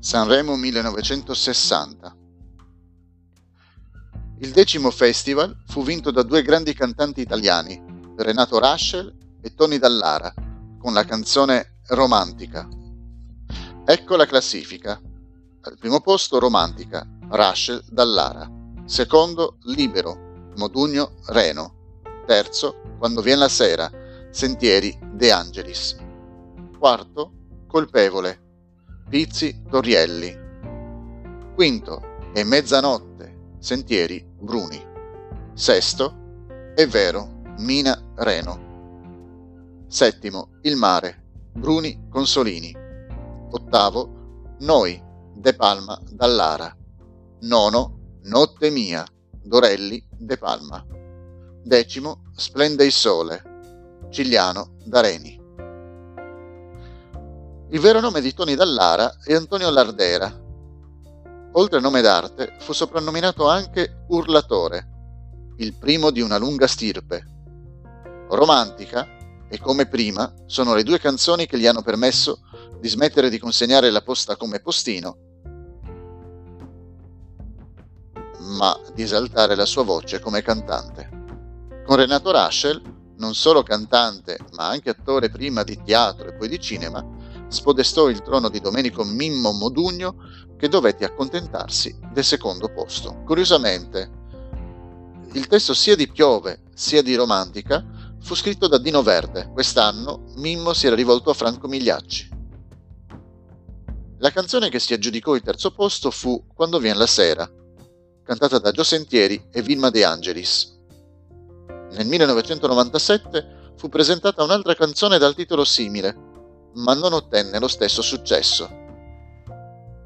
Sanremo 1960 Il decimo festival fu vinto da due grandi cantanti italiani, Renato Raschel e Tony Dallara, con la canzone Romantica. Ecco la classifica. Al primo posto Romantica, Raschel Dallara. Secondo Libero, Modugno Reno. Terzo Quando viene la sera, Sentieri De Angelis. Quarto Colpevole, Pizzi Torrielli. Quinto è Mezzanotte, Sentieri Bruni. Sesto è vero, Mina Reno. Settimo Il mare, Bruni Consolini. Ottavo Noi, De Palma Dallara. Nono Notte mia, Dorelli De Palma. Decimo Splende il sole, Cigliano D'Areni. Il vero nome di Tony Dallara è Antonio Lardera. Oltre al nome d'arte, fu soprannominato anche Urlatore, il primo di una lunga stirpe. Romantica e Come prima sono le due canzoni che gli hanno permesso di smettere di consegnare la posta come postino, ma di esaltare la sua voce come cantante. Con Renato Raschel, non solo cantante, ma anche attore prima di teatro e poi di cinema, spodestò il trono di Domenico Mimmo Modugno che dovette accontentarsi del secondo posto. Curiosamente, il testo sia di Piove sia di Romantica fu scritto da Dino Verde. Quest'anno Mimmo si era rivolto a Franco Migliacci. La canzone che si aggiudicò il terzo posto fu Quando viene la sera, cantata da Gio Sentieri e Vilma De Angelis. Nel 1997 fu presentata un'altra canzone dal titolo simile, ma non ottenne lo stesso successo.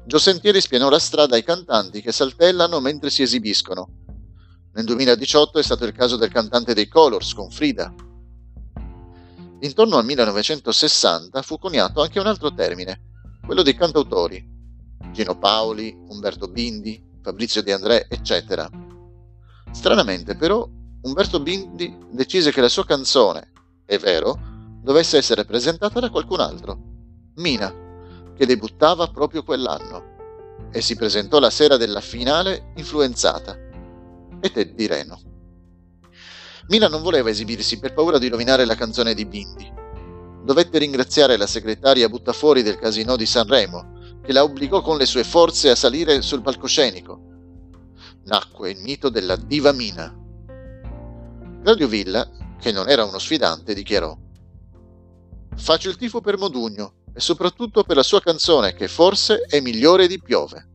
Gio Sentieri spianò la strada ai cantanti che saltellano mentre si esibiscono. Nel 2018 è stato il caso del cantante dei Colors con Frida. Intorno al 1960 fu coniato anche un altro termine, quello dei cantautori. Gino Paoli, Umberto Bindi, Fabrizio De André, eccetera. Stranamente però, Umberto Bindi decise che la sua canzone, è vero, dovesse essere presentata da qualcun altro, Mina, che debuttava proprio quell'anno, e si presentò la sera della finale influenzata, e Teddy Reno. Mina non voleva esibirsi per paura di rovinare la canzone di Bindi. Dovette ringraziare la segretaria buttafuori del casino di Sanremo, che la obbligò con le sue forze a salire sul palcoscenico. Nacque il mito della diva Mina. Claudio Villa, che non era uno sfidante, dichiarò Faccio il tifo per Modugno e soprattutto per la sua canzone che forse è migliore di Piove.